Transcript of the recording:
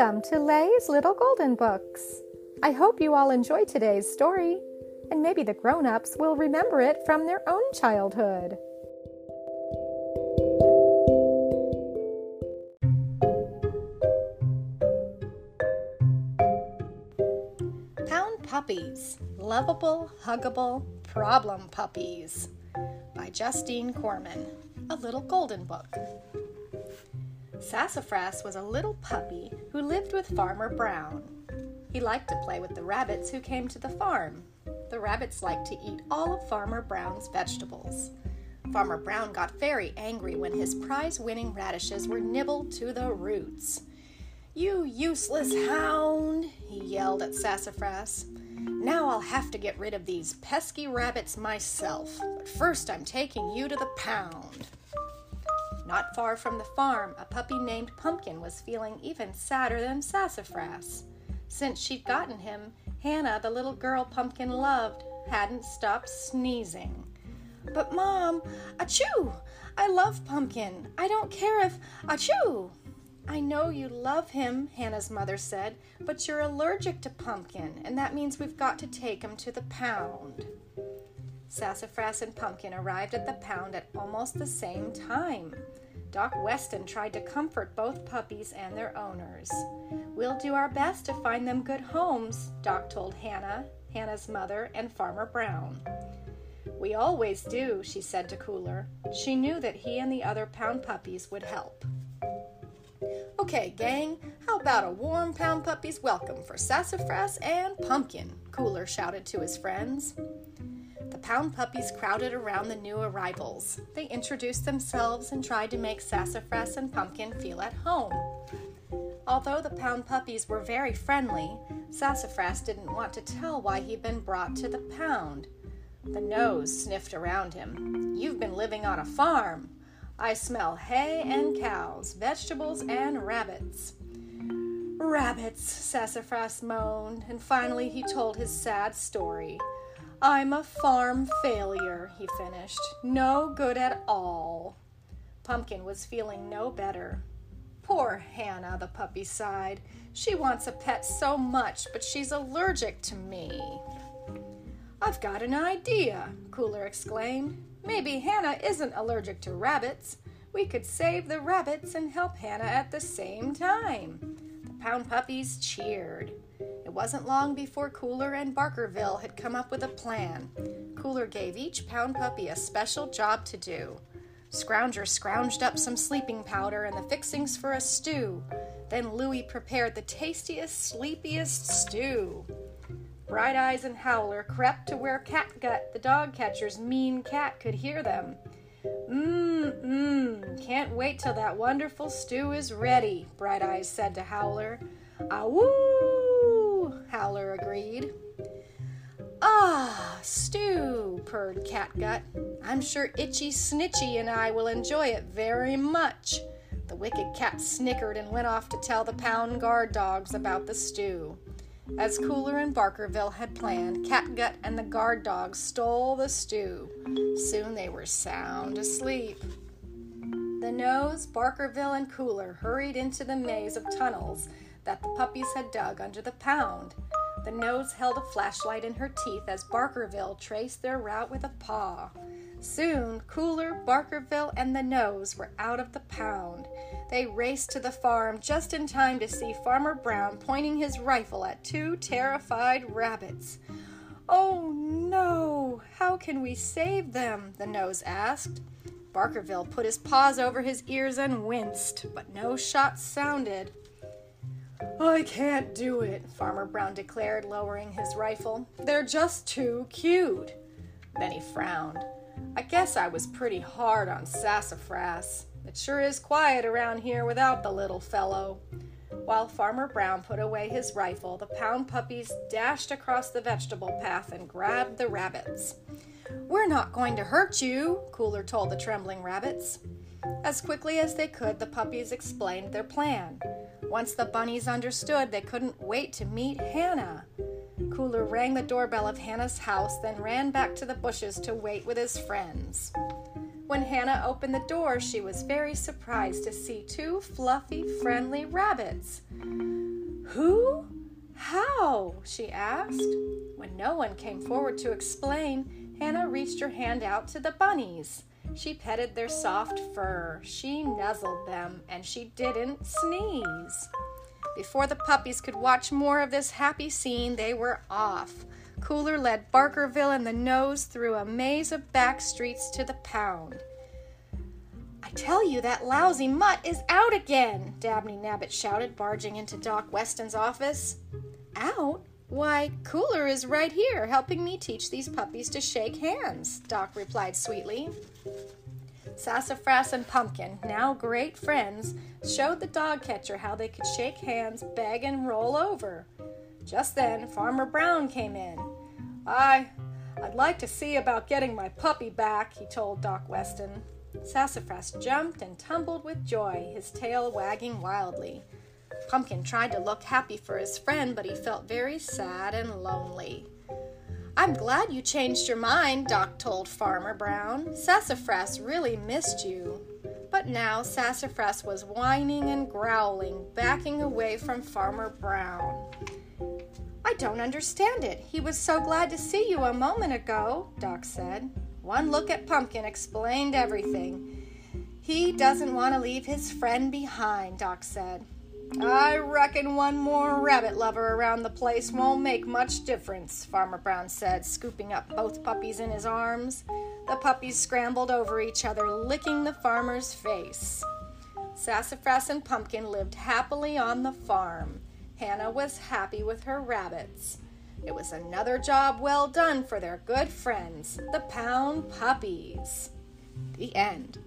Welcome to Lay's Little Golden Books. I hope you all enjoy today's story, and maybe the grown ups will remember it from their own childhood. Pound Puppies Lovable, Huggable Problem Puppies by Justine Korman, a little golden book. Sassafras was a little puppy who lived with Farmer Brown. He liked to play with the rabbits who came to the farm. The rabbits liked to eat all of Farmer Brown's vegetables. Farmer Brown got very angry when his prize winning radishes were nibbled to the roots. You useless hound, he yelled at Sassafras. Now I'll have to get rid of these pesky rabbits myself, but first I'm taking you to the pound. Not far from the farm, a puppy named Pumpkin was feeling even sadder than Sassafras. Since she'd gotten him, Hannah, the little girl Pumpkin loved, hadn't stopped sneezing. But, Mom, achoo! I love Pumpkin. I don't care if. Achoo! I know you love him, Hannah's mother said, but you're allergic to Pumpkin, and that means we've got to take him to the pound. Sassafras and Pumpkin arrived at the pound at almost the same time. Doc Weston tried to comfort both puppies and their owners. We'll do our best to find them good homes, Doc told Hannah, Hannah's mother, and Farmer Brown. We always do, she said to Cooler. She knew that he and the other pound puppies would help. Okay, gang, how about a warm pound puppy's welcome for Sassafras and Pumpkin? Cooler shouted to his friends. Pound puppies crowded around the new arrivals. They introduced themselves and tried to make Sassafras and Pumpkin feel at home. Although the pound puppies were very friendly, Sassafras didn't want to tell why he'd been brought to the pound. The nose sniffed around him. You've been living on a farm. I smell hay and cows, vegetables and rabbits. Rabbits, Sassafras moaned, and finally he told his sad story. I'm a farm failure, he finished. No good at all. Pumpkin was feeling no better. Poor Hannah, the puppy sighed. She wants a pet so much, but she's allergic to me. I've got an idea, Cooler exclaimed. Maybe Hannah isn't allergic to rabbits. We could save the rabbits and help Hannah at the same time. The pound puppies cheered. It wasn't long before Cooler and Barkerville had come up with a plan. Cooler gave each pound puppy a special job to do. Scrounger scrounged up some sleeping powder and the fixings for a stew. Then Louie prepared the tastiest, sleepiest stew. Bright Eyes and Howler crept to where Catgut, the dog catcher's mean cat, could hear them. Mmm, mmm, can't wait till that wonderful stew is ready, Bright Eyes said to Howler. Ah, woo, Howler agreed. Ah, stew, purred Catgut. I'm sure Itchy Snitchy and I will enjoy it very much. The wicked cat snickered and went off to tell the pound guard dogs about the stew. As Cooler and Barkerville had planned, Catgut and the guard dogs stole the stew. Soon they were sound asleep. The Nose, Barkerville, and Cooler hurried into the maze of tunnels that the puppies had dug under the pound. The Nose held a flashlight in her teeth as Barkerville traced their route with a paw. Soon, Cooler, Barkerville, and the Nose were out of the pound. They raced to the farm just in time to see Farmer Brown pointing his rifle at two terrified rabbits. Oh no! How can we save them? the nose asked. Barkerville put his paws over his ears and winced, but no shots sounded. I can't do it, Farmer Brown declared, lowering his rifle. They're just too cute. Then he frowned. I guess I was pretty hard on Sassafras. It sure is quiet around here without the little fellow. While Farmer Brown put away his rifle, the pound puppies dashed across the vegetable path and grabbed the rabbits. We're not going to hurt you, Cooler told the trembling rabbits. As quickly as they could, the puppies explained their plan. Once the bunnies understood, they couldn't wait to meet Hannah. Cooler rang the doorbell of Hannah's house, then ran back to the bushes to wait with his friends. When Hannah opened the door, she was very surprised to see two fluffy, friendly rabbits. Who? How? she asked. When no one came forward to explain, Hannah reached her hand out to the bunnies. She petted their soft fur, she nuzzled them, and she didn't sneeze. Before the puppies could watch more of this happy scene, they were off. Cooler led Barkerville and the nose through a maze of back streets to the pound. I tell you, that lousy mutt is out again, Dabney Nabbit shouted, barging into Doc Weston's office. Out? Why, Cooler is right here, helping me teach these puppies to shake hands, Doc replied sweetly. Sassafras and Pumpkin, now great friends, showed the dog catcher how they could shake hands, beg, and roll over. Just then, Farmer Brown came in. I, I'd like to see about getting my puppy back, he told Doc Weston. Sassafras jumped and tumbled with joy, his tail wagging wildly. Pumpkin tried to look happy for his friend, but he felt very sad and lonely. I'm glad you changed your mind, Doc told Farmer Brown. Sassafras really missed you. But now Sassafras was whining and growling, backing away from Farmer Brown. I don't understand it. He was so glad to see you a moment ago, Doc said. One look at Pumpkin explained everything. He doesn't want to leave his friend behind, Doc said. I reckon one more rabbit lover around the place won't make much difference, Farmer Brown said, scooping up both puppies in his arms. The puppies scrambled over each other, licking the farmer's face. Sassafras and Pumpkin lived happily on the farm. Hannah was happy with her rabbits. It was another job well done for their good friends, the Pound Puppies. The end.